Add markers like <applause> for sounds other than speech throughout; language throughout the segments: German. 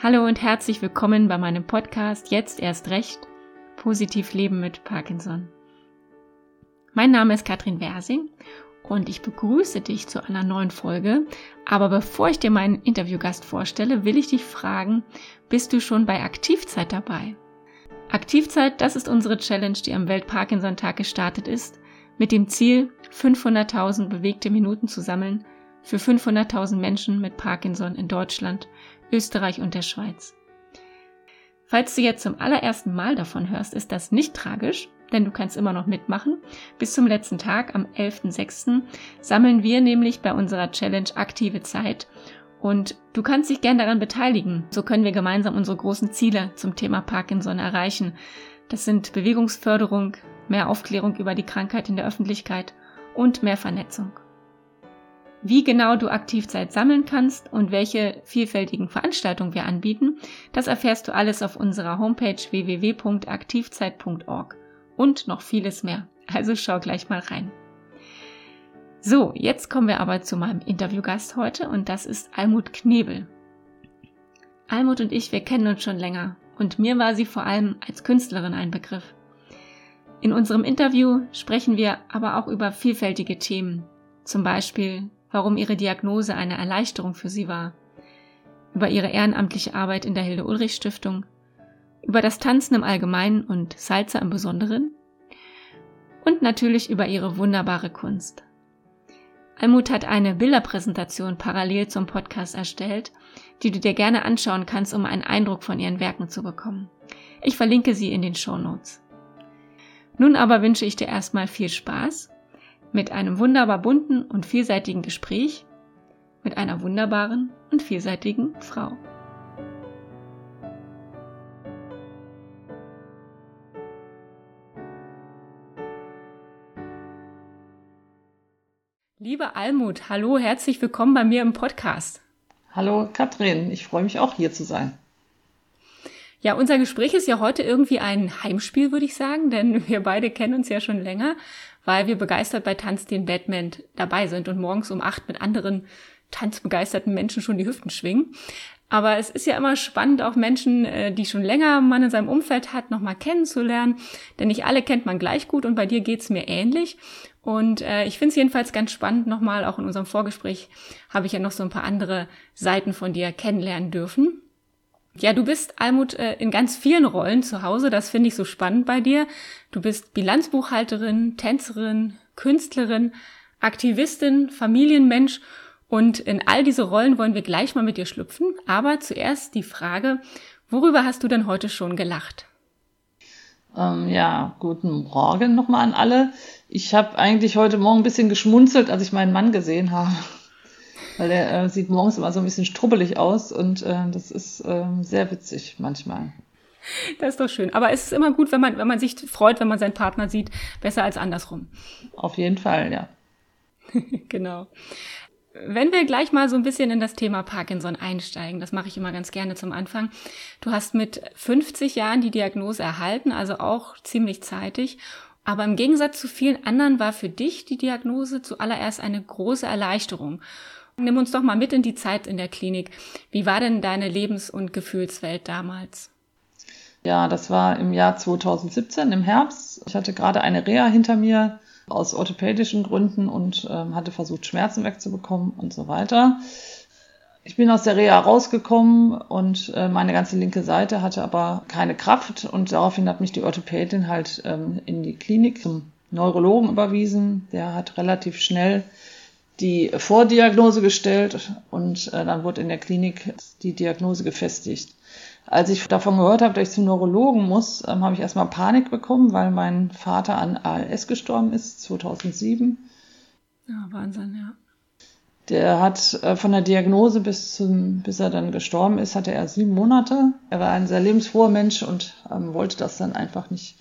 Hallo und herzlich willkommen bei meinem Podcast Jetzt erst recht. Positiv Leben mit Parkinson. Mein Name ist Katrin Wersing und ich begrüße dich zu einer neuen Folge. Aber bevor ich dir meinen Interviewgast vorstelle, will ich dich fragen, bist du schon bei Aktivzeit dabei? Aktivzeit, das ist unsere Challenge, die am Welt-Parkinson-Tag gestartet ist, mit dem Ziel, 500.000 bewegte Minuten zu sammeln für 500.000 Menschen mit Parkinson in Deutschland Österreich und der Schweiz. Falls du jetzt zum allerersten Mal davon hörst, ist das nicht tragisch, denn du kannst immer noch mitmachen. Bis zum letzten Tag, am 11.06., sammeln wir nämlich bei unserer Challenge aktive Zeit und du kannst dich gern daran beteiligen. So können wir gemeinsam unsere großen Ziele zum Thema Parkinson erreichen. Das sind Bewegungsförderung, mehr Aufklärung über die Krankheit in der Öffentlichkeit und mehr Vernetzung. Wie genau du Aktivzeit sammeln kannst und welche vielfältigen Veranstaltungen wir anbieten, das erfährst du alles auf unserer Homepage www.aktivzeit.org und noch vieles mehr. Also schau gleich mal rein. So, jetzt kommen wir aber zu meinem Interviewgast heute und das ist Almut Knebel. Almut und ich, wir kennen uns schon länger und mir war sie vor allem als Künstlerin ein Begriff. In unserem Interview sprechen wir aber auch über vielfältige Themen, zum Beispiel warum ihre Diagnose eine Erleichterung für sie war, über ihre ehrenamtliche Arbeit in der Hilde Ulrich Stiftung, über das Tanzen im Allgemeinen und Salsa im Besonderen und natürlich über ihre wunderbare Kunst. Almut hat eine Bilderpräsentation parallel zum Podcast erstellt, die du dir gerne anschauen kannst, um einen Eindruck von ihren Werken zu bekommen. Ich verlinke sie in den Show Notes. Nun aber wünsche ich dir erstmal viel Spaß mit einem wunderbar bunten und vielseitigen Gespräch mit einer wunderbaren und vielseitigen Frau. Liebe Almut, hallo, herzlich willkommen bei mir im Podcast. Hallo Katrin, ich freue mich auch hier zu sein. Ja, unser Gespräch ist ja heute irgendwie ein Heimspiel, würde ich sagen, denn wir beide kennen uns ja schon länger weil wir begeistert bei Tanz den Batman dabei sind und morgens um acht mit anderen tanzbegeisterten Menschen schon die Hüften schwingen. Aber es ist ja immer spannend, auch Menschen, äh, die schon länger man in seinem Umfeld hat, nochmal kennenzulernen. Denn nicht alle kennt man gleich gut und bei dir geht's mir ähnlich. Und äh, ich finde es jedenfalls ganz spannend, nochmal, auch in unserem Vorgespräch habe ich ja noch so ein paar andere Seiten von dir kennenlernen dürfen. Ja, du bist, Almut, äh, in ganz vielen Rollen zu Hause. Das finde ich so spannend bei dir. Du bist Bilanzbuchhalterin, Tänzerin, Künstlerin, Aktivistin, Familienmensch. Und in all diese Rollen wollen wir gleich mal mit dir schlüpfen. Aber zuerst die Frage, worüber hast du denn heute schon gelacht? Ähm, ja, guten Morgen nochmal an alle. Ich habe eigentlich heute Morgen ein bisschen geschmunzelt, als ich meinen Mann gesehen habe weil der äh, sieht morgens immer so ein bisschen strubbelig aus und äh, das ist äh, sehr witzig manchmal. Das ist doch schön. Aber es ist immer gut, wenn man, wenn man sich freut, wenn man seinen Partner sieht, besser als andersrum. Auf jeden Fall, ja. <laughs> genau. Wenn wir gleich mal so ein bisschen in das Thema Parkinson einsteigen, das mache ich immer ganz gerne zum Anfang. Du hast mit 50 Jahren die Diagnose erhalten, also auch ziemlich zeitig. Aber im Gegensatz zu vielen anderen war für dich die Diagnose zuallererst eine große Erleichterung. Nimm uns doch mal mit in die Zeit in der Klinik. Wie war denn deine Lebens- und Gefühlswelt damals? Ja, das war im Jahr 2017 im Herbst. Ich hatte gerade eine Reha hinter mir aus orthopädischen Gründen und ähm, hatte versucht, Schmerzen wegzubekommen und so weiter. Ich bin aus der Reha rausgekommen und äh, meine ganze linke Seite hatte aber keine Kraft und daraufhin hat mich die Orthopädin halt ähm, in die Klinik zum Neurologen überwiesen. Der hat relativ schnell die Vordiagnose gestellt und äh, dann wurde in der Klinik die Diagnose gefestigt. Als ich davon gehört habe, dass ich zum Neurologen muss, ähm, habe ich erstmal Panik bekommen, weil mein Vater an ALS gestorben ist, 2007. Ja, Wahnsinn, ja. Der hat äh, von der Diagnose bis, zum, bis er dann gestorben ist, hatte er sieben Monate. Er war ein sehr lebensfroher Mensch und ähm, wollte das dann einfach nicht.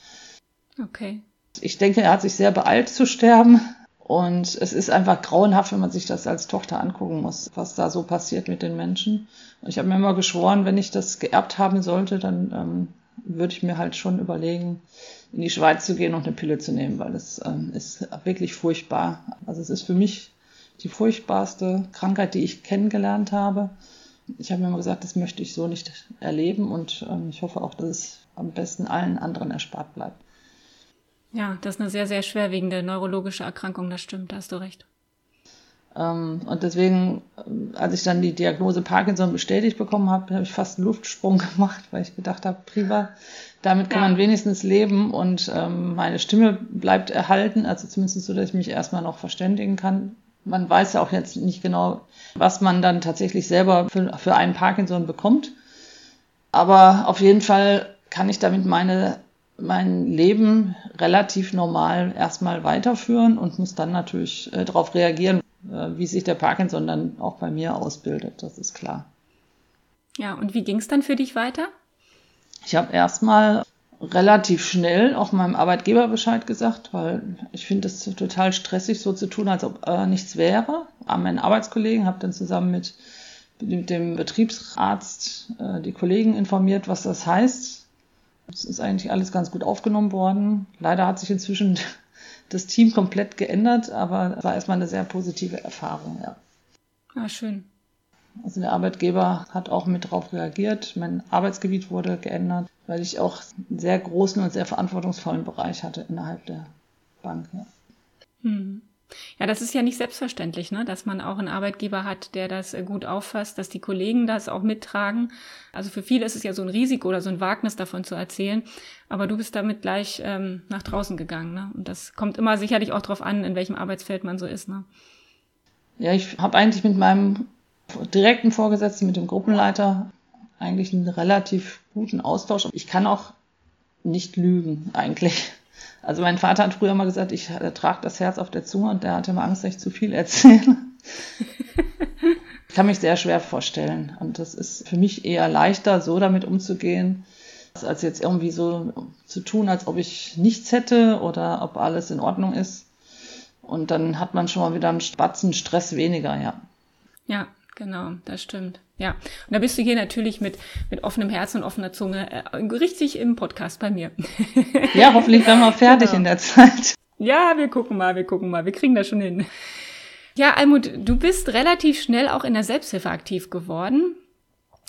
Okay. Ich denke, er hat sich sehr beeilt zu sterben. Und es ist einfach grauenhaft, wenn man sich das als Tochter angucken muss, was da so passiert mit den Menschen. Und ich habe mir immer geschworen, wenn ich das geerbt haben sollte, dann ähm, würde ich mir halt schon überlegen, in die Schweiz zu gehen und eine Pille zu nehmen, weil es ähm, ist wirklich furchtbar. Also es ist für mich die furchtbarste Krankheit, die ich kennengelernt habe. Ich habe mir immer gesagt, das möchte ich so nicht erleben und ähm, ich hoffe auch, dass es am besten allen anderen erspart bleibt. Ja, das ist eine sehr, sehr schwerwiegende neurologische Erkrankung, das stimmt, da hast du recht. Ähm, und deswegen, ähm, als ich dann die Diagnose Parkinson bestätigt bekommen habe, habe ich fast einen Luftsprung <laughs> gemacht, weil ich gedacht habe, prima, damit kann ja. man wenigstens leben und ähm, meine Stimme bleibt erhalten, also zumindest so, dass ich mich erstmal noch verständigen kann. Man weiß ja auch jetzt nicht genau, was man dann tatsächlich selber für, für einen Parkinson bekommt. Aber auf jeden Fall kann ich damit meine, mein Leben relativ normal erstmal weiterführen und muss dann natürlich äh, darauf reagieren, äh, wie sich der Parkinson dann auch bei mir ausbildet, das ist klar. Ja, und wie ging es dann für dich weiter? Ich habe erstmal relativ schnell auch meinem Arbeitgeber Bescheid gesagt, weil ich finde es total stressig, so zu tun, als ob äh, nichts wäre. An meinen Arbeitskollegen habe dann zusammen mit, mit dem Betriebsarzt äh, die Kollegen informiert, was das heißt. Es ist eigentlich alles ganz gut aufgenommen worden. Leider hat sich inzwischen <laughs> das Team komplett geändert, aber es war erstmal eine sehr positive Erfahrung, ja. Ah, schön. Also der Arbeitgeber hat auch mit darauf reagiert. Mein Arbeitsgebiet wurde geändert, weil ich auch einen sehr großen und sehr verantwortungsvollen Bereich hatte innerhalb der Bank. Ja. Hm. Ja, das ist ja nicht selbstverständlich, ne? dass man auch einen Arbeitgeber hat, der das äh, gut auffasst, dass die Kollegen das auch mittragen. Also für viele ist es ja so ein Risiko oder so ein Wagnis davon zu erzählen. Aber du bist damit gleich ähm, nach draußen gegangen. Ne? Und das kommt immer sicherlich auch darauf an, in welchem Arbeitsfeld man so ist. Ne? Ja, ich habe eigentlich mit meinem direkten Vorgesetzten, mit dem Gruppenleiter, eigentlich einen relativ guten Austausch. Ich kann auch nicht lügen, eigentlich. Also mein Vater hat früher mal gesagt, ich trage das Herz auf der Zunge und der hatte immer Angst, dass ich zu viel erzähle. <laughs> ich kann mich sehr schwer vorstellen. Und das ist für mich eher leichter, so damit umzugehen, als jetzt irgendwie so zu tun, als ob ich nichts hätte oder ob alles in Ordnung ist. Und dann hat man schon mal wieder einen Spatzen Stress weniger, ja. Ja, genau, das stimmt. Ja, und da bist du hier natürlich mit, mit offenem Herz und offener Zunge äh, richtig im Podcast bei mir. Ja, hoffentlich werden wir fertig genau. in der Zeit. Ja, wir gucken mal, wir gucken mal, wir kriegen das schon hin. Ja, Almut, du bist relativ schnell auch in der Selbsthilfe aktiv geworden,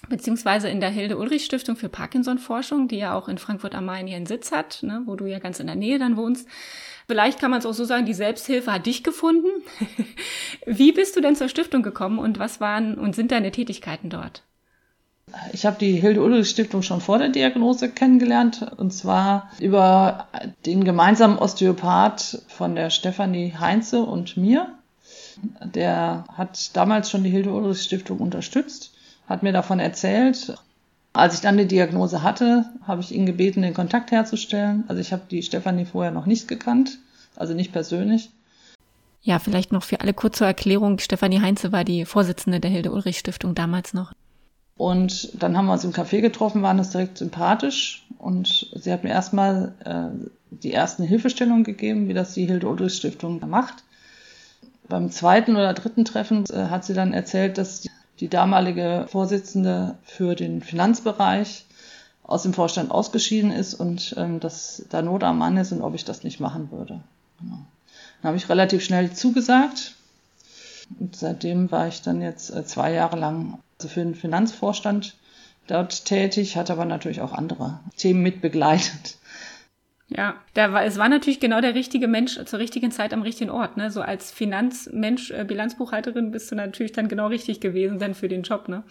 beziehungsweise in der Hilde-Ulrich-Stiftung für Parkinson-Forschung, die ja auch in Frankfurt am Main ihren Sitz hat, ne, wo du ja ganz in der Nähe dann wohnst. Vielleicht kann man es auch so sagen, die Selbsthilfe hat dich gefunden. <laughs> Wie bist du denn zur Stiftung gekommen und was waren und sind deine Tätigkeiten dort? Ich habe die Hilde-Ulrich-Stiftung schon vor der Diagnose kennengelernt und zwar über den gemeinsamen Osteopath von der Stefanie Heinze und mir. Der hat damals schon die Hilde-Ulrich-Stiftung unterstützt, hat mir davon erzählt. Als ich dann die Diagnose hatte, habe ich ihn gebeten, den Kontakt herzustellen. Also ich habe die Stefanie vorher noch nicht gekannt, also nicht persönlich. Ja, vielleicht noch für alle kurze Erklärung. Stefanie Heinze war die Vorsitzende der Hilde-Ulrich-Stiftung damals noch. Und dann haben wir uns im Café getroffen, waren uns direkt sympathisch. Und sie hat mir erstmal äh, die ersten Hilfestellungen gegeben, wie das die Hilde-Ulrich-Stiftung macht. Beim zweiten oder dritten Treffen äh, hat sie dann erzählt, dass die die damalige Vorsitzende für den Finanzbereich aus dem Vorstand ausgeschieden ist und ähm, dass da Not am Mann ist und ob ich das nicht machen würde. Genau. Dann habe ich relativ schnell zugesagt und seitdem war ich dann jetzt äh, zwei Jahre lang also für den Finanzvorstand dort tätig, hatte aber natürlich auch andere Themen mit begleitet. Ja, da war, es war natürlich genau der richtige Mensch zur richtigen Zeit am richtigen Ort. Ne? So als Finanzmensch, äh, Bilanzbuchhalterin bist du natürlich dann genau richtig gewesen dann für den Job. Ne?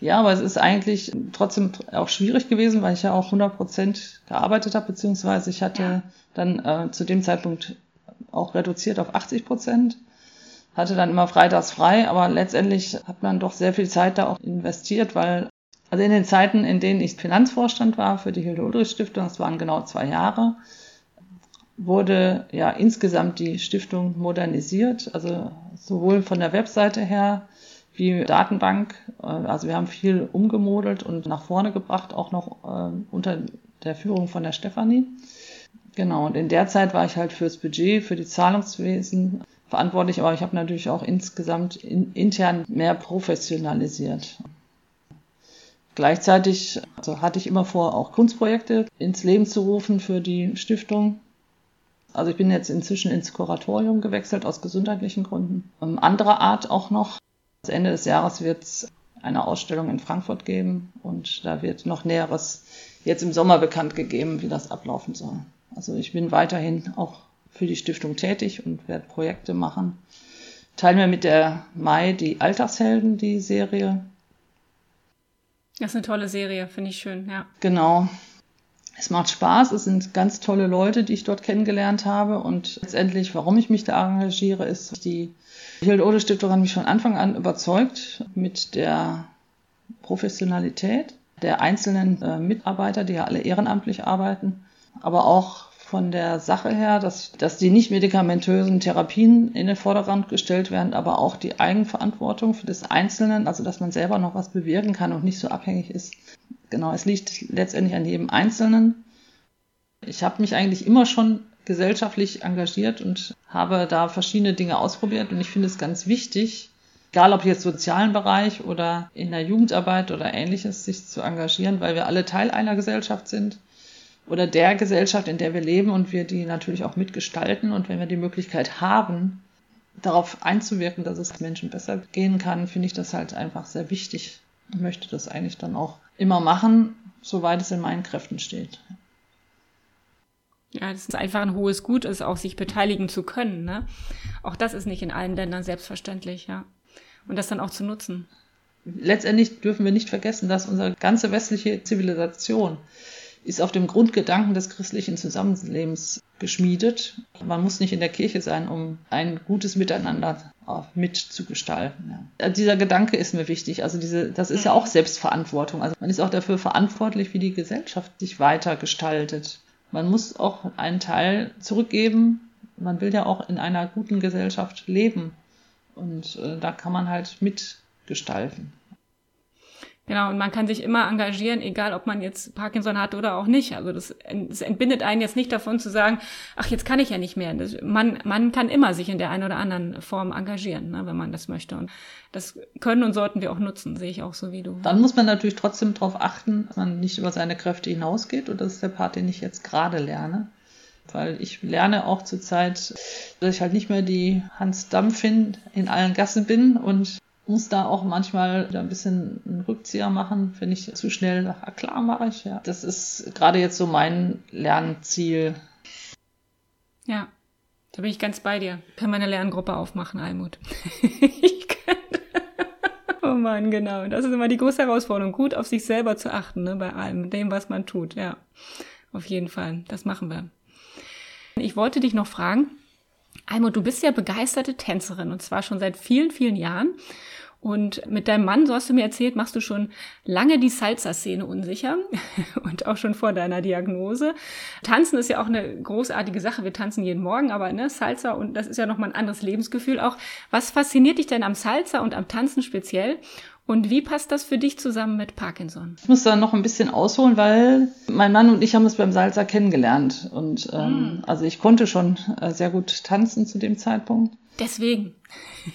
Ja, aber es ist eigentlich trotzdem auch schwierig gewesen, weil ich ja auch 100 Prozent gearbeitet habe, beziehungsweise ich hatte ja. dann äh, zu dem Zeitpunkt auch reduziert auf 80 Prozent, hatte dann immer freitags frei, aber letztendlich hat man doch sehr viel Zeit da auch investiert, weil also in den Zeiten, in denen ich Finanzvorstand war für die Hilde-Ulrich-Stiftung, das waren genau zwei Jahre, wurde ja insgesamt die Stiftung modernisiert, also sowohl von der Webseite her wie Datenbank. Also wir haben viel umgemodelt und nach vorne gebracht, auch noch äh, unter der Führung von der Stefanie. Genau, und in der Zeit war ich halt fürs Budget, für die Zahlungswesen verantwortlich, aber ich habe natürlich auch insgesamt in, intern mehr professionalisiert. Gleichzeitig also hatte ich immer vor, auch Kunstprojekte ins Leben zu rufen für die Stiftung. Also ich bin jetzt inzwischen ins Kuratorium gewechselt aus gesundheitlichen Gründen. Ähm, anderer Art auch noch. Ende des Jahres wird es eine Ausstellung in Frankfurt geben und da wird noch Näheres jetzt im Sommer bekannt gegeben, wie das ablaufen soll. Also ich bin weiterhin auch für die Stiftung tätig und werde Projekte machen. Teilen wir mit der Mai die Alltagshelden, die Serie. Das ist eine tolle Serie, finde ich schön, ja. Genau. Es macht Spaß, es sind ganz tolle Leute, die ich dort kennengelernt habe. Und letztendlich, warum ich mich da engagiere, ist, die Hilde Stiftung hat mich von Anfang an überzeugt mit der Professionalität der einzelnen äh, Mitarbeiter, die ja alle ehrenamtlich arbeiten, aber auch von der Sache her, dass, dass die nicht medikamentösen Therapien in den Vordergrund gestellt werden, aber auch die Eigenverantwortung für das Einzelnen, also dass man selber noch was bewirken kann und nicht so abhängig ist. Genau, es liegt letztendlich an jedem Einzelnen. Ich habe mich eigentlich immer schon gesellschaftlich engagiert und habe da verschiedene Dinge ausprobiert und ich finde es ganz wichtig, egal ob jetzt sozialen Bereich oder in der Jugendarbeit oder ähnliches, sich zu engagieren, weil wir alle Teil einer Gesellschaft sind oder der Gesellschaft, in der wir leben und wir die natürlich auch mitgestalten. Und wenn wir die Möglichkeit haben, darauf einzuwirken, dass es Menschen besser gehen kann, finde ich das halt einfach sehr wichtig und möchte das eigentlich dann auch immer machen, soweit es in meinen Kräften steht. Ja, das ist einfach ein hohes Gut, ist auch sich beteiligen zu können. Ne? Auch das ist nicht in allen Ländern selbstverständlich, ja. Und das dann auch zu nutzen. Letztendlich dürfen wir nicht vergessen, dass unsere ganze westliche Zivilisation ist auf dem Grundgedanken des christlichen Zusammenlebens geschmiedet. Man muss nicht in der Kirche sein, um ein gutes Miteinander mitzugestalten. Ja. Äh, dieser Gedanke ist mir wichtig. Also diese, das ist ja auch Selbstverantwortung. Also man ist auch dafür verantwortlich, wie die Gesellschaft sich weiter gestaltet. Man muss auch einen Teil zurückgeben. Man will ja auch in einer guten Gesellschaft leben. Und äh, da kann man halt mitgestalten. Genau, und man kann sich immer engagieren, egal ob man jetzt Parkinson hat oder auch nicht. Also das, das entbindet einen jetzt nicht davon zu sagen, ach, jetzt kann ich ja nicht mehr. Das, man, man kann immer sich in der einen oder anderen Form engagieren, ne, wenn man das möchte. Und das können und sollten wir auch nutzen, sehe ich auch so wie du. Dann muss man natürlich trotzdem darauf achten, dass man nicht über seine Kräfte hinausgeht. Und das ist der Part, den ich jetzt gerade lerne. Weil ich lerne auch zurzeit, dass ich halt nicht mehr die Hans Dampfin in allen Gassen bin und muss da auch manchmal ein bisschen einen Rückzieher machen, wenn ich zu schnell nach, ah, klar mache ich, ja. Das ist gerade jetzt so mein Lernziel. Ja, da bin ich ganz bei dir. Ich kann meine Lerngruppe aufmachen, Almut. <laughs> ich kann. <laughs> oh Mann, genau. Das ist immer die große Herausforderung, gut auf sich selber zu achten, ne, bei allem, dem, was man tut. Ja, auf jeden Fall. Das machen wir. Ich wollte dich noch fragen, Almut, du bist ja begeisterte Tänzerin und zwar schon seit vielen, vielen Jahren. Und mit deinem Mann, so hast du mir erzählt, machst du schon lange die Salsa-Szene unsicher <laughs> und auch schon vor deiner Diagnose. Tanzen ist ja auch eine großartige Sache. Wir tanzen jeden Morgen, aber ne, Salsa und das ist ja nochmal ein anderes Lebensgefühl auch. Was fasziniert dich denn am Salsa und am Tanzen speziell? Und wie passt das für dich zusammen mit Parkinson? Ich muss da noch ein bisschen ausholen, weil mein Mann und ich haben uns beim Salsa kennengelernt. Und ähm, mm. also ich konnte schon äh, sehr gut tanzen zu dem Zeitpunkt. Deswegen.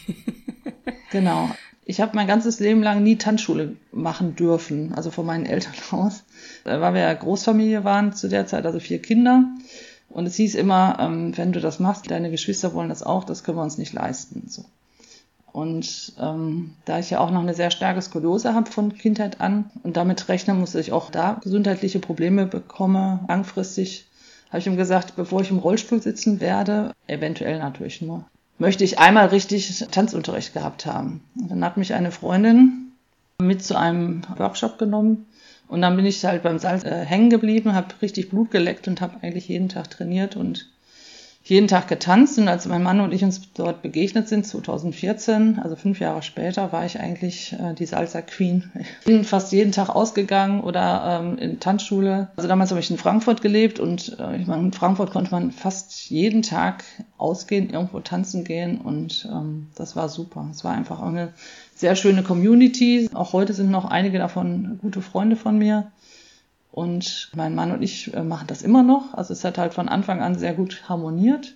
<laughs> genau. Ich habe mein ganzes Leben lang nie Tanzschule machen dürfen, also von meinen Eltern <laughs> aus, äh, weil wir ja Großfamilie waren zu der Zeit, also vier Kinder. Und es hieß immer, ähm, wenn du das machst, deine Geschwister wollen das auch, das können wir uns nicht leisten. So. Und ähm, da ich ja auch noch eine sehr starke Skoliose habe von Kindheit an und damit rechnen muss, dass ich auch da gesundheitliche Probleme bekomme, langfristig, habe ich ihm gesagt, bevor ich im Rollstuhl sitzen werde, eventuell natürlich nur, möchte ich einmal richtig Tanzunterricht gehabt haben. Und dann hat mich eine Freundin mit zu einem Workshop genommen und dann bin ich halt beim Salz äh, hängen geblieben, habe richtig Blut geleckt und habe eigentlich jeden Tag trainiert und jeden Tag getanzt. Und als mein Mann und ich uns dort begegnet sind, 2014, also fünf Jahre später, war ich eigentlich äh, die Salsa Queen. Ich bin fast jeden Tag ausgegangen oder ähm, in Tanzschule. Also damals habe ich in Frankfurt gelebt und äh, ich meine, in Frankfurt konnte man fast jeden Tag ausgehen, irgendwo tanzen gehen und ähm, das war super. Es war einfach eine sehr schöne Community. Auch heute sind noch einige davon gute Freunde von mir. Und mein Mann und ich äh, machen das immer noch. Also es hat halt von Anfang an sehr gut harmoniert.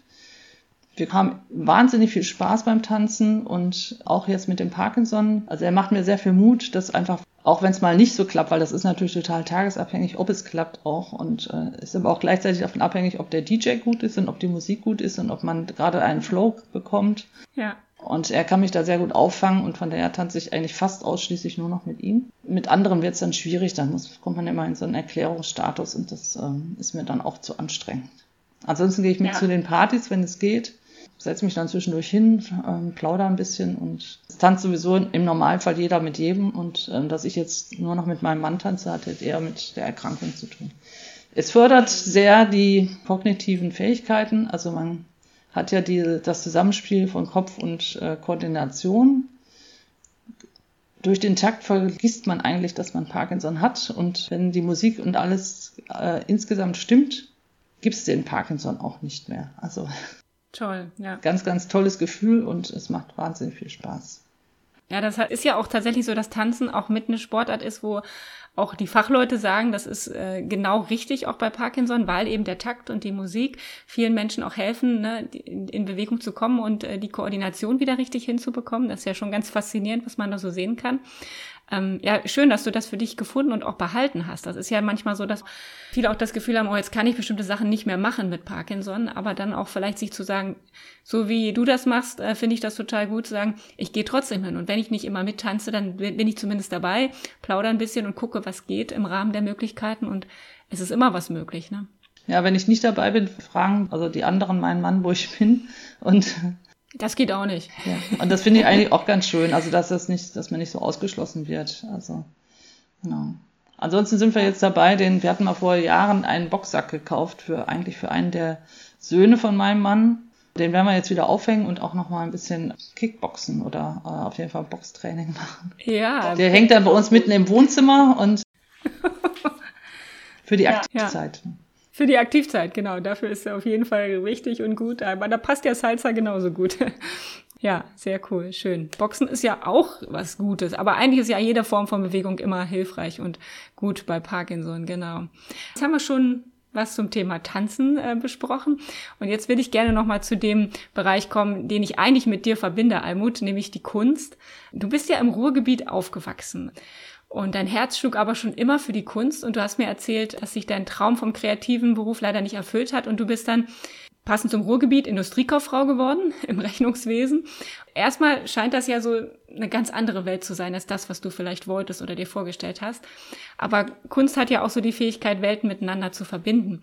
Wir haben wahnsinnig viel Spaß beim Tanzen und auch jetzt mit dem Parkinson. Also er macht mir sehr viel Mut, dass einfach, auch wenn es mal nicht so klappt, weil das ist natürlich total tagesabhängig, ob es klappt auch. Und äh, ist aber auch gleichzeitig davon abhängig, ob der DJ gut ist und ob die Musik gut ist und ob man gerade einen Flow bekommt. Ja. Und er kann mich da sehr gut auffangen und von daher tanze ich eigentlich fast ausschließlich nur noch mit ihm. Mit anderen wird es dann schwierig, dann muss, kommt man immer in so einen Erklärungsstatus und das ähm, ist mir dann auch zu anstrengend. Ansonsten gehe ich mit ja. zu den Partys, wenn es geht, setze mich dann zwischendurch hin, ähm, plauder ein bisschen und es tanzt sowieso im Normalfall jeder mit jedem und ähm, dass ich jetzt nur noch mit meinem Mann tanze, hat eher mit der Erkrankung zu tun. Es fördert sehr die kognitiven Fähigkeiten, also man hat ja die, das Zusammenspiel von Kopf und äh, Koordination. Durch den Takt vergisst man eigentlich, dass man Parkinson hat. Und wenn die Musik und alles äh, insgesamt stimmt, gibt es den Parkinson auch nicht mehr. Also toll, ja. Ganz, ganz tolles Gefühl und es macht wahnsinnig viel Spaß. Ja, das ist ja auch tatsächlich so, dass Tanzen auch mit eine Sportart ist, wo auch die Fachleute sagen, das ist äh, genau richtig auch bei Parkinson, weil eben der Takt und die Musik vielen Menschen auch helfen, ne, in, in Bewegung zu kommen und äh, die Koordination wieder richtig hinzubekommen. Das ist ja schon ganz faszinierend, was man da so sehen kann ähm, ja, schön, dass du das für dich gefunden und auch behalten hast. Das ist ja manchmal so, dass viele auch das Gefühl haben, oh, jetzt kann ich bestimmte Sachen nicht mehr machen mit Parkinson, aber dann auch vielleicht sich zu sagen, so wie du das machst, äh, finde ich das total gut, zu sagen, ich gehe trotzdem hin. Und wenn ich nicht immer mittanze, dann bin ich zumindest dabei, plaudere ein bisschen und gucke, was geht im Rahmen der Möglichkeiten und es ist immer was möglich, ne? Ja, wenn ich nicht dabei bin, fragen also die anderen meinen Mann, wo ich bin. Und das geht auch nicht. Ja. Und das finde ich eigentlich auch ganz schön, also dass das nicht, dass man nicht so ausgeschlossen wird. Also, genau. Ansonsten sind wir jetzt dabei, den, wir hatten mal vor Jahren einen Boxsack gekauft für eigentlich für einen der Söhne von meinem Mann. Den werden wir jetzt wieder aufhängen und auch noch mal ein bisschen Kickboxen oder äh, auf jeden Fall Boxtraining <laughs> machen. Ja. Der hängt dann bei uns mitten im Wohnzimmer und <laughs> für die Aktivzeit. Ja, ja. Für die Aktivzeit, genau. Dafür ist er auf jeden Fall wichtig und gut. Aber da passt ja Salsa genauso gut. <laughs> ja, sehr cool, schön. Boxen ist ja auch was Gutes, aber eigentlich ist ja jede Form von Bewegung immer hilfreich und gut bei Parkinson, genau. Jetzt haben wir schon was zum Thema Tanzen äh, besprochen. Und jetzt will ich gerne nochmal zu dem Bereich kommen, den ich eigentlich mit dir verbinde, Almut, nämlich die Kunst. Du bist ja im Ruhrgebiet aufgewachsen. Und dein Herz schlug aber schon immer für die Kunst und du hast mir erzählt, dass sich dein Traum vom kreativen Beruf leider nicht erfüllt hat und du bist dann passend zum Ruhrgebiet Industriekauffrau geworden <laughs> im Rechnungswesen. Erstmal scheint das ja so eine ganz andere Welt zu sein als das, was du vielleicht wolltest oder dir vorgestellt hast. Aber Kunst hat ja auch so die Fähigkeit, Welten miteinander zu verbinden.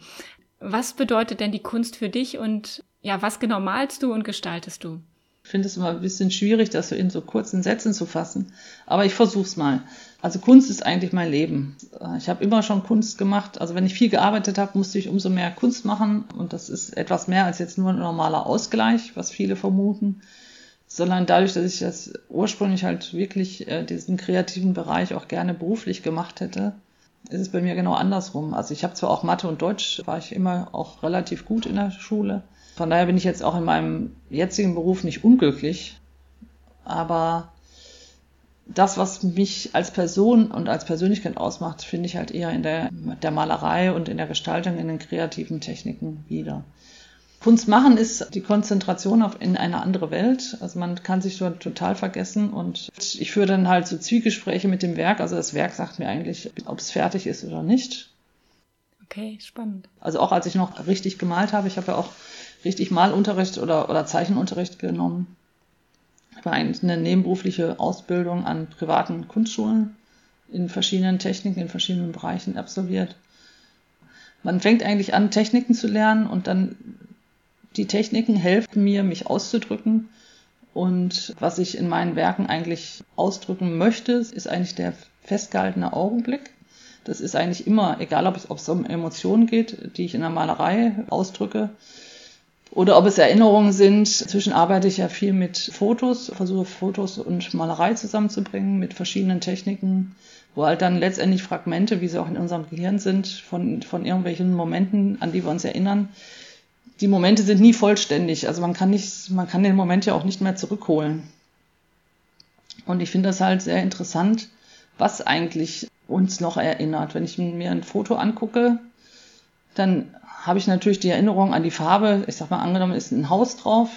Was bedeutet denn die Kunst für dich und ja, was genau malst du und gestaltest du? Ich finde es immer ein bisschen schwierig, das so in so kurzen Sätzen zu fassen. Aber ich versuch's mal. Also Kunst ist eigentlich mein Leben. Ich habe immer schon Kunst gemacht. Also wenn ich viel gearbeitet habe, musste ich umso mehr Kunst machen. Und das ist etwas mehr als jetzt nur ein normaler Ausgleich, was viele vermuten. Sondern dadurch, dass ich das ursprünglich halt wirklich äh, diesen kreativen Bereich auch gerne beruflich gemacht hätte, ist es bei mir genau andersrum. Also ich habe zwar auch Mathe und Deutsch, war ich immer auch relativ gut in der Schule. Von daher bin ich jetzt auch in meinem jetzigen Beruf nicht unglücklich. Aber das, was mich als Person und als Persönlichkeit ausmacht, finde ich halt eher in der, der Malerei und in der Gestaltung, in den kreativen Techniken wieder. Kunst machen ist die Konzentration auf in eine andere Welt. Also man kann sich dort total vergessen und ich führe dann halt so Zwiegespräche mit dem Werk. Also das Werk sagt mir eigentlich, ob es fertig ist oder nicht. Okay, spannend. Also auch als ich noch richtig gemalt habe, ich habe ja auch richtig Malunterricht oder, oder Zeichenunterricht genommen habe eine nebenberufliche Ausbildung an privaten Kunstschulen in verschiedenen Techniken, in verschiedenen Bereichen absolviert. Man fängt eigentlich an, Techniken zu lernen und dann die Techniken helfen mir, mich auszudrücken. Und was ich in meinen Werken eigentlich ausdrücken möchte, ist eigentlich der festgehaltene Augenblick. Das ist eigentlich immer, egal ob es um Emotionen geht, die ich in der Malerei ausdrücke, oder ob es Erinnerungen sind. Inzwischen arbeite ich ja viel mit Fotos, versuche Fotos und Malerei zusammenzubringen mit verschiedenen Techniken, wo halt dann letztendlich Fragmente, wie sie auch in unserem Gehirn sind, von, von irgendwelchen Momenten, an die wir uns erinnern. Die Momente sind nie vollständig. Also man kann nicht, man kann den Moment ja auch nicht mehr zurückholen. Und ich finde das halt sehr interessant, was eigentlich uns noch erinnert. Wenn ich mir ein Foto angucke, dann habe ich natürlich die Erinnerung an die Farbe. Ich sag mal, angenommen ist ein Haus drauf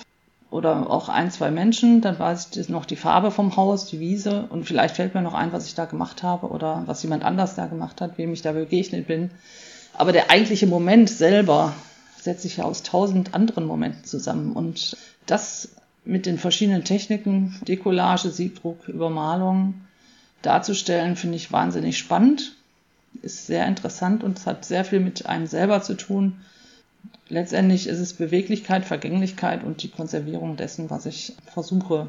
oder auch ein, zwei Menschen, dann weiß ich noch die Farbe vom Haus, die Wiese und vielleicht fällt mir noch ein, was ich da gemacht habe oder was jemand anders da gemacht hat, wem ich da begegnet bin. Aber der eigentliche Moment selber setzt sich ja aus tausend anderen Momenten zusammen und das mit den verschiedenen Techniken, Dekollage, Siebdruck, Übermalung darzustellen, finde ich wahnsinnig spannend. Ist sehr interessant und es hat sehr viel mit einem selber zu tun. Letztendlich ist es Beweglichkeit, Vergänglichkeit und die Konservierung dessen, was ich versuche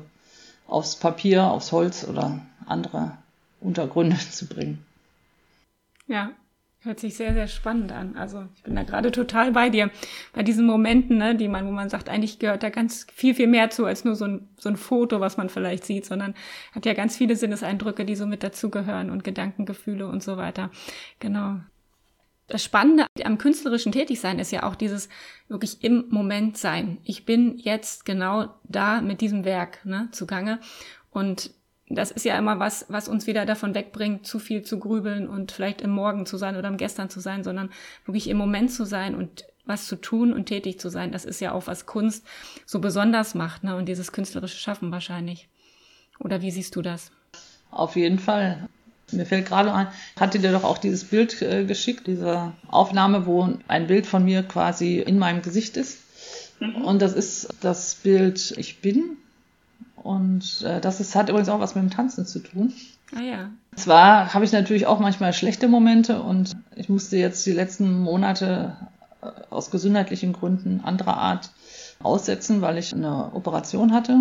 aufs Papier, aufs Holz oder andere Untergründe <laughs> zu bringen. Ja, Hört sich sehr, sehr spannend an. Also ich bin da gerade total bei dir. Bei diesen Momenten, ne, die man, wo man sagt, eigentlich gehört da ganz viel, viel mehr zu als nur so ein, so ein Foto, was man vielleicht sieht, sondern hat ja ganz viele Sinneseindrücke, die so mit dazugehören und Gedankengefühle und so weiter. Genau. Das Spannende am künstlerischen Tätigsein ist ja auch dieses wirklich im Moment sein. Ich bin jetzt genau da mit diesem Werk ne, zugange und das ist ja immer was, was uns wieder davon wegbringt, zu viel zu grübeln und vielleicht im Morgen zu sein oder im Gestern zu sein, sondern wirklich im Moment zu sein und was zu tun und tätig zu sein. Das ist ja auch, was Kunst so besonders macht, ne? Und dieses künstlerische Schaffen wahrscheinlich. Oder wie siehst du das? Auf jeden Fall. Mir fällt gerade ein, hatte dir doch auch dieses Bild äh, geschickt, diese Aufnahme, wo ein Bild von mir quasi in meinem Gesicht ist. Mhm. Und das ist das Bild Ich bin und äh, das ist, hat übrigens auch was mit dem Tanzen zu tun. Ah ja. Zwar habe ich natürlich auch manchmal schlechte Momente und ich musste jetzt die letzten Monate äh, aus gesundheitlichen Gründen anderer Art aussetzen, weil ich eine Operation hatte.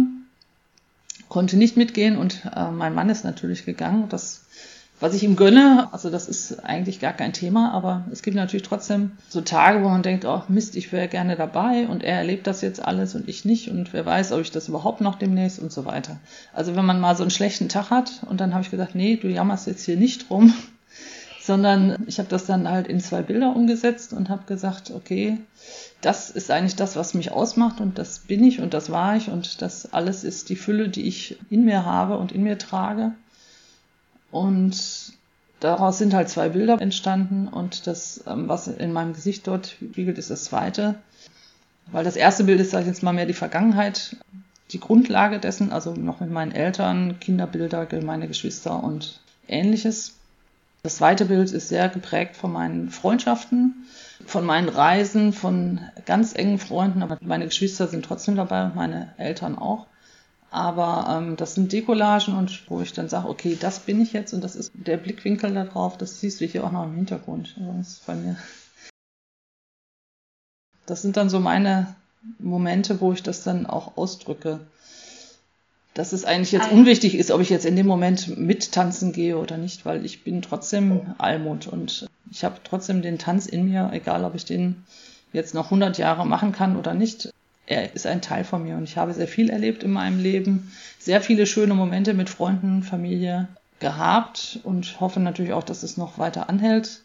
Konnte nicht mitgehen und äh, mein Mann ist natürlich gegangen. Das was ich ihm gönne, also das ist eigentlich gar kein Thema, aber es gibt natürlich trotzdem so Tage, wo man denkt, oh Mist, ich wäre gerne dabei und er erlebt das jetzt alles und ich nicht und wer weiß, ob ich das überhaupt noch demnächst und so weiter. Also wenn man mal so einen schlechten Tag hat und dann habe ich gesagt, nee, du jammerst jetzt hier nicht rum, <laughs> sondern ich habe das dann halt in zwei Bilder umgesetzt und habe gesagt, okay, das ist eigentlich das, was mich ausmacht und das bin ich und das war ich und das alles ist die Fülle, die ich in mir habe und in mir trage. Und daraus sind halt zwei Bilder entstanden und das, ähm, was in meinem Gesicht dort spiegelt, ist das zweite. Weil das erste Bild ist, sag ich jetzt mal, mehr die Vergangenheit, die Grundlage dessen, also noch mit meinen Eltern, Kinderbilder, meine Geschwister und ähnliches. Das zweite Bild ist sehr geprägt von meinen Freundschaften, von meinen Reisen, von ganz engen Freunden, aber meine Geschwister sind trotzdem dabei und meine Eltern auch. Aber ähm, das sind Decollagen und wo ich dann sage, okay, das bin ich jetzt und das ist der Blickwinkel da drauf, das siehst du hier auch noch im Hintergrund. Also das ist bei mir. Das sind dann so meine Momente, wo ich das dann auch ausdrücke. Dass es eigentlich jetzt unwichtig ist, ob ich jetzt in dem Moment mittanzen gehe oder nicht, weil ich bin trotzdem Almut und ich habe trotzdem den Tanz in mir, egal ob ich den jetzt noch 100 Jahre machen kann oder nicht er ist ein Teil von mir und ich habe sehr viel erlebt in meinem Leben, sehr viele schöne Momente mit Freunden, Familie gehabt und hoffe natürlich auch, dass es noch weiter anhält.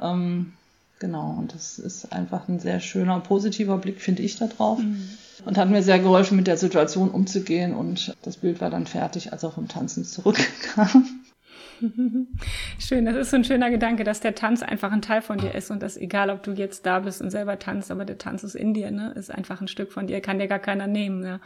Ähm, genau, und das ist einfach ein sehr schöner, positiver Blick, finde ich, da drauf. Mhm. Und hat mir sehr geholfen, mit der Situation umzugehen. Und das Bild war dann fertig, als er vom Tanzen zurückkam. <laughs> Schön, das ist so ein schöner Gedanke, dass der Tanz einfach ein Teil von dir ist und dass egal, ob du jetzt da bist und selber tanzt, aber der Tanz ist in dir, ne, ist einfach ein Stück von dir, kann dir gar keiner nehmen, ja.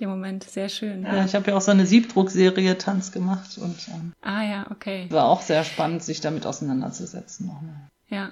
Dem Moment, sehr schön. Ja, ja. ich habe ja auch so eine Siebdruckserie Tanz gemacht und ähm, ah ja, okay. War auch sehr spannend, sich damit auseinanderzusetzen nochmal. Ja.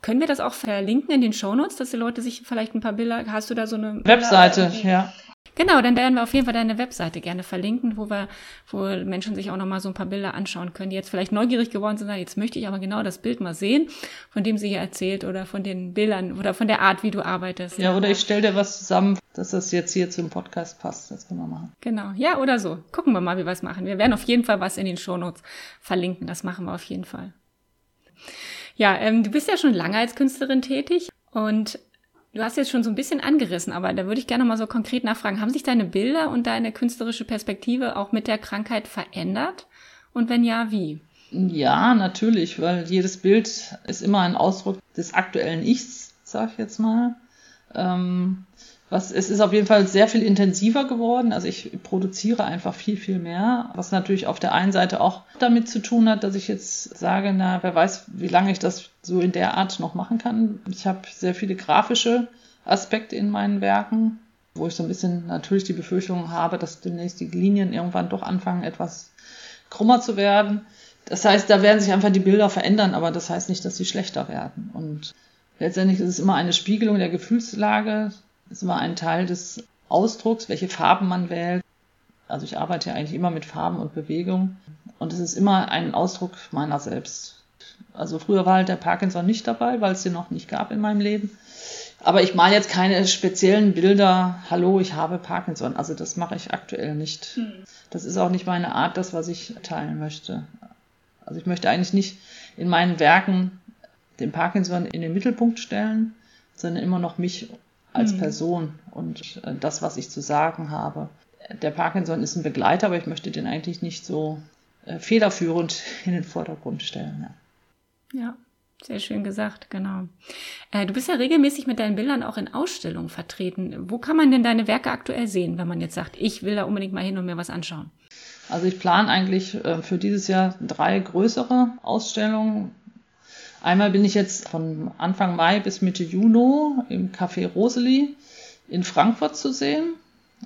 Können wir das auch verlinken in den Shownotes, dass die Leute sich vielleicht ein paar Bilder, hast du da so eine Webseite, ja. Genau, dann werden wir auf jeden Fall deine Webseite gerne verlinken, wo wir, wo Menschen sich auch nochmal so ein paar Bilder anschauen können, die jetzt vielleicht neugierig geworden sind, jetzt möchte ich aber genau das Bild mal sehen, von dem sie hier erzählt oder von den Bildern oder von der Art, wie du arbeitest. Ja, oder ich stelle dir was zusammen, dass das jetzt hier zum Podcast passt. Das können wir machen. Genau, ja, oder so. Gucken wir mal, wie wir es machen. Wir werden auf jeden Fall was in den Shownotes verlinken. Das machen wir auf jeden Fall. Ja, ähm, du bist ja schon lange als Künstlerin tätig und Du hast jetzt schon so ein bisschen angerissen, aber da würde ich gerne mal so konkret nachfragen. Haben sich deine Bilder und deine künstlerische Perspektive auch mit der Krankheit verändert? Und wenn ja, wie? Ja, natürlich, weil jedes Bild ist immer ein Ausdruck des aktuellen Ichs, sag ich jetzt mal. Ähm, was, es ist auf jeden Fall sehr viel intensiver geworden. Also ich produziere einfach viel, viel mehr. Was natürlich auf der einen Seite auch damit zu tun hat, dass ich jetzt sage, na, wer weiß, wie lange ich das so in der Art noch machen kann. Ich habe sehr viele grafische Aspekte in meinen Werken, wo ich so ein bisschen natürlich die Befürchtung habe, dass demnächst die Linien irgendwann doch anfangen, etwas krummer zu werden. Das heißt, da werden sich einfach die Bilder verändern, aber das heißt nicht, dass sie schlechter werden. Und letztendlich ist es immer eine Spiegelung der Gefühlslage ist immer ein Teil des Ausdrucks, welche Farben man wählt. Also ich arbeite ja eigentlich immer mit Farben und Bewegung und es ist immer ein Ausdruck meiner selbst. Also früher war halt der Parkinson nicht dabei, weil es den noch nicht gab in meinem Leben. Aber ich male jetzt keine speziellen Bilder, hallo, ich habe Parkinson. Also das mache ich aktuell nicht. Hm. Das ist auch nicht meine Art, das, was ich teilen möchte. Also ich möchte eigentlich nicht in meinen Werken den Parkinson in den Mittelpunkt stellen, sondern immer noch mich als mhm. Person und äh, das, was ich zu sagen habe. Der Parkinson ist ein Begleiter, aber ich möchte den eigentlich nicht so äh, federführend <laughs> in den Vordergrund stellen. Ja. ja. Sehr schön gesagt, genau. Äh, du bist ja regelmäßig mit deinen Bildern auch in Ausstellungen vertreten. Wo kann man denn deine Werke aktuell sehen, wenn man jetzt sagt, ich will da unbedingt mal hin und mir was anschauen? Also ich plane eigentlich äh, für dieses Jahr drei größere Ausstellungen. Einmal bin ich jetzt von Anfang Mai bis Mitte Juni im Café Roseli in Frankfurt zu sehen.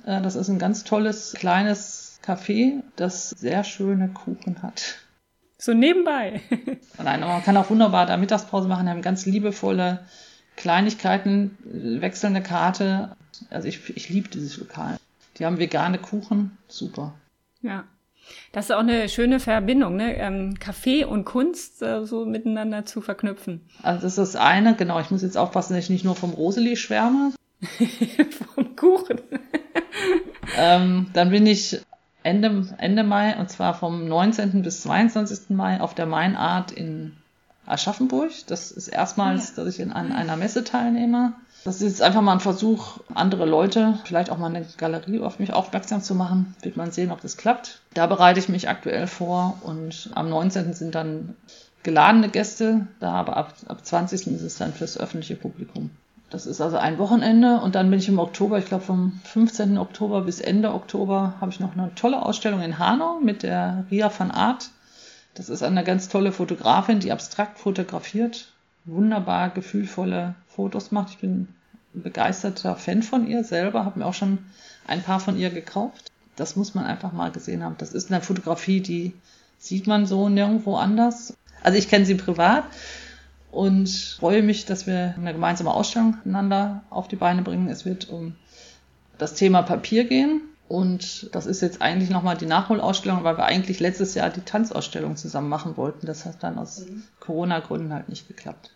Äh, das ist ein ganz tolles kleines Café, das sehr schöne Kuchen hat. So nebenbei. <laughs> Nein, aber man kann auch wunderbar da Mittagspause machen, haben ganz liebevolle Kleinigkeiten, wechselnde Karte. Also ich, ich liebe dieses Lokal. Die haben vegane Kuchen, super. Ja. Das ist auch eine schöne Verbindung, ne? Ähm, Kaffee und Kunst äh, so miteinander zu verknüpfen. Also das ist das eine, genau. Ich muss jetzt aufpassen, dass ich nicht nur vom Roseli schwärme. <laughs> vom Kuchen. <laughs> ähm, dann bin ich Ende, Ende Mai, und zwar vom 19. bis 22. Mai auf der Mainart in Aschaffenburg. Das ist erstmals, dass ich in an einer Messe teilnehme. Das ist jetzt einfach mal ein Versuch, andere Leute, vielleicht auch mal eine Galerie auf mich aufmerksam zu machen. Wird man sehen, ob das klappt. Da bereite ich mich aktuell vor und am 19. sind dann geladene Gäste da, aber ab, ab 20. ist es dann fürs öffentliche Publikum. Das ist also ein Wochenende und dann bin ich im Oktober, ich glaube vom 15. Oktober bis Ende Oktober, habe ich noch eine tolle Ausstellung in Hanau mit der Ria van Art. Das ist eine ganz tolle Fotografin, die abstrakt fotografiert, wunderbar gefühlvolle Fotos macht. Ich bin ein begeisterter Fan von ihr selber, habe mir auch schon ein paar von ihr gekauft. Das muss man einfach mal gesehen haben. Das ist eine Fotografie, die sieht man so nirgendwo anders. Also ich kenne sie privat und freue mich, dass wir eine gemeinsame Ausstellung miteinander auf die Beine bringen. Es wird um das Thema Papier gehen. Und das ist jetzt eigentlich nochmal die Nachholausstellung, weil wir eigentlich letztes Jahr die Tanzausstellung zusammen machen wollten. Das hat dann aus mhm. Corona-Gründen halt nicht geklappt.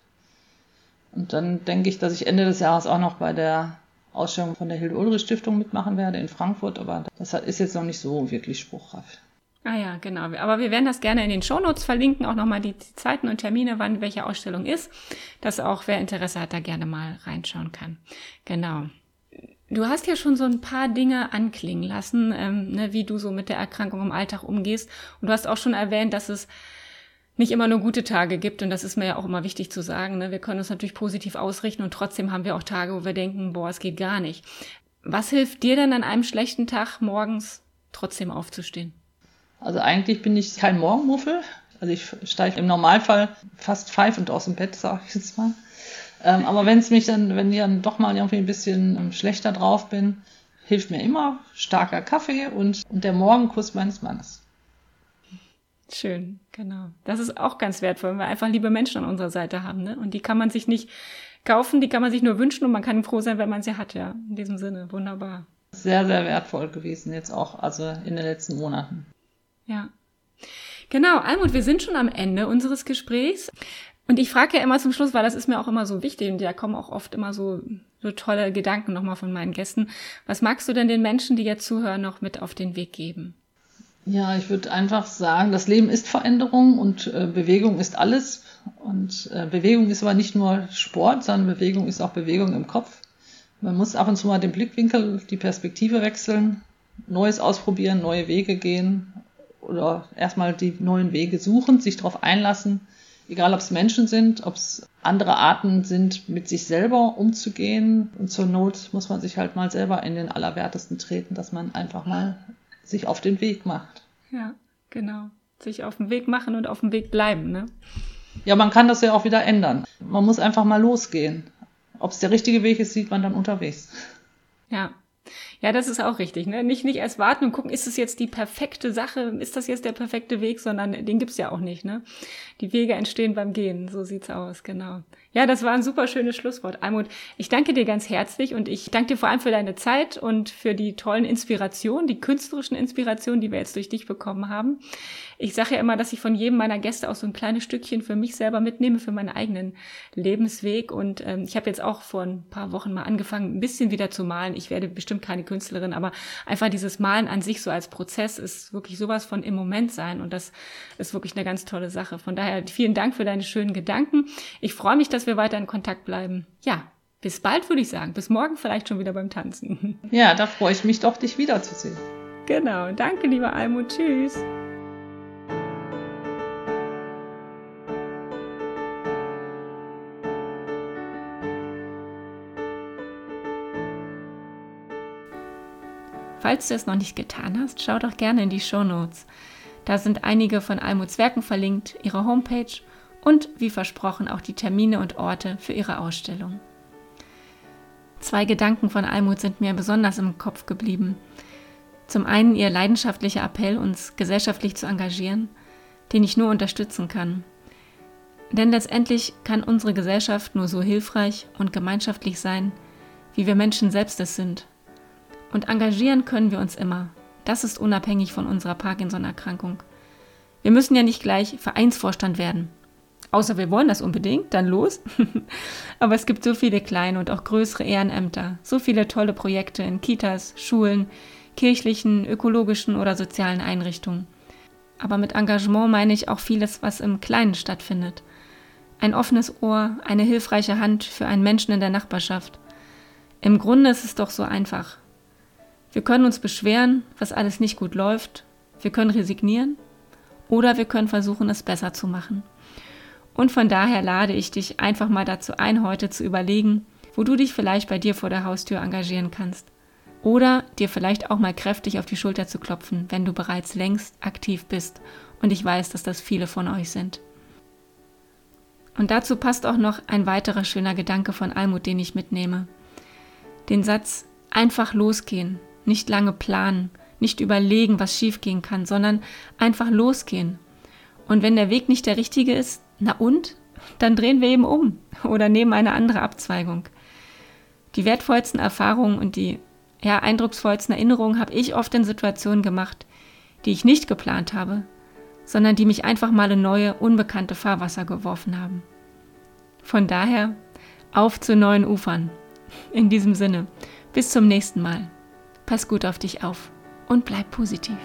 Und dann denke ich, dass ich Ende des Jahres auch noch bei der Ausstellung von der Hilde-Ulrich-Stiftung mitmachen werde in Frankfurt, aber das ist jetzt noch nicht so wirklich spruchreif. Ah ja, genau. Aber wir werden das gerne in den Shownotes verlinken, auch nochmal die Zeiten und Termine, wann welche Ausstellung ist, dass auch wer Interesse hat, da gerne mal reinschauen kann. Genau. Du hast ja schon so ein paar Dinge anklingen lassen, ähm, ne, wie du so mit der Erkrankung im Alltag umgehst. Und du hast auch schon erwähnt, dass es nicht immer nur gute Tage gibt. Und das ist mir ja auch immer wichtig zu sagen. Ne? Wir können uns natürlich positiv ausrichten und trotzdem haben wir auch Tage, wo wir denken, boah, es geht gar nicht. Was hilft dir denn an einem schlechten Tag morgens trotzdem aufzustehen? Also eigentlich bin ich kein Morgenmuffel. Also ich steige im Normalfall fast pfeifend aus dem Bett, sage ich jetzt mal. Ähm, aber wenn es mich dann, wenn ich dann doch mal irgendwie ein bisschen ähm, schlechter drauf bin, hilft mir immer starker Kaffee und, und der Morgenkuss meines Mannes. Schön, genau. Das ist auch ganz wertvoll, wenn wir einfach liebe Menschen an unserer Seite haben. Ne? Und die kann man sich nicht kaufen, die kann man sich nur wünschen und man kann froh sein, wenn man sie hat, ja. In diesem Sinne, wunderbar. Sehr, sehr wertvoll gewesen jetzt auch, also in den letzten Monaten. Ja. Genau, Almut, wir sind schon am Ende unseres Gesprächs. Und ich frage ja immer zum Schluss, weil das ist mir auch immer so wichtig und da kommen auch oft immer so, so tolle Gedanken nochmal von meinen Gästen. Was magst du denn den Menschen, die jetzt zuhören, noch mit auf den Weg geben? Ja, ich würde einfach sagen, das Leben ist Veränderung und äh, Bewegung ist alles. Und äh, Bewegung ist aber nicht nur Sport, sondern Bewegung ist auch Bewegung im Kopf. Man muss ab und zu mal den Blickwinkel, die Perspektive wechseln, Neues ausprobieren, neue Wege gehen oder erstmal die neuen Wege suchen, sich darauf einlassen, egal ob es Menschen sind, ob es andere Arten sind, mit sich selber umzugehen. Und zur Not muss man sich halt mal selber in den Allerwertesten treten, dass man einfach mal sich auf den Weg macht. Ja, genau. Sich auf den Weg machen und auf dem Weg bleiben, ne? Ja, man kann das ja auch wieder ändern. Man muss einfach mal losgehen. Ob es der richtige Weg ist, sieht man dann unterwegs. Ja, Ja, das ist auch richtig. Ne? Nicht, nicht erst warten und gucken, ist es jetzt die perfekte Sache, ist das jetzt der perfekte Weg, sondern den gibt's ja auch nicht. Ne? Die Wege entstehen beim Gehen, so sieht's aus, genau. Ja, das war ein super schönes Schlusswort. Almut, ich danke dir ganz herzlich und ich danke dir vor allem für deine Zeit und für die tollen Inspirationen, die künstlerischen Inspirationen, die wir jetzt durch dich bekommen haben. Ich sage ja immer, dass ich von jedem meiner Gäste auch so ein kleines Stückchen für mich selber mitnehme, für meinen eigenen Lebensweg. Und ähm, ich habe jetzt auch vor ein paar Wochen mal angefangen, ein bisschen wieder zu malen. Ich werde bestimmt keine Künstlerin, aber einfach dieses Malen an sich so als Prozess ist wirklich sowas von im Moment sein. Und das ist wirklich eine ganz tolle Sache. Von daher vielen Dank für deine schönen Gedanken. Ich freue mich, dass wir weiter in Kontakt bleiben. Ja, bis bald würde ich sagen. Bis morgen vielleicht schon wieder beim Tanzen. <laughs> Ja, da freue ich mich doch, dich wiederzusehen. Genau. Danke, lieber Almut. Tschüss. Falls du es noch nicht getan hast, schau doch gerne in die Show Notes. Da sind einige von Almuts Werken verlinkt, ihre Homepage und wie versprochen auch die Termine und Orte für ihre Ausstellung. Zwei Gedanken von Almut sind mir besonders im Kopf geblieben. Zum einen ihr leidenschaftlicher Appell, uns gesellschaftlich zu engagieren, den ich nur unterstützen kann. Denn letztendlich kann unsere Gesellschaft nur so hilfreich und gemeinschaftlich sein, wie wir Menschen selbst es sind und engagieren können wir uns immer. Das ist unabhängig von unserer Parkinson-Erkrankung. Wir müssen ja nicht gleich Vereinsvorstand werden. Außer wir wollen das unbedingt, dann los. <laughs> Aber es gibt so viele kleine und auch größere Ehrenämter, so viele tolle Projekte in Kitas, Schulen, kirchlichen, ökologischen oder sozialen Einrichtungen. Aber mit Engagement meine ich auch vieles, was im Kleinen stattfindet. Ein offenes Ohr, eine hilfreiche Hand für einen Menschen in der Nachbarschaft. Im Grunde ist es doch so einfach. Wir können uns beschweren, was alles nicht gut läuft. Wir können resignieren oder wir können versuchen, es besser zu machen. Und von daher lade ich dich einfach mal dazu ein, heute zu überlegen, wo du dich vielleicht bei dir vor der Haustür engagieren kannst. Oder dir vielleicht auch mal kräftig auf die Schulter zu klopfen, wenn du bereits längst aktiv bist. Und ich weiß, dass das viele von euch sind. Und dazu passt auch noch ein weiterer schöner Gedanke von Almut, den ich mitnehme. Den Satz einfach losgehen, nicht lange planen, nicht überlegen, was schiefgehen kann, sondern einfach losgehen. Und wenn der Weg nicht der richtige ist, na und? Dann drehen wir eben um oder nehmen eine andere Abzweigung. Die wertvollsten Erfahrungen und die ja, eindrucksvollsten Erinnerungen habe ich oft in Situationen gemacht, die ich nicht geplant habe, sondern die mich einfach mal in neue, unbekannte Fahrwasser geworfen haben. Von daher auf zu neuen Ufern. In diesem Sinne, bis zum nächsten Mal. Pass gut auf dich auf und bleib positiv.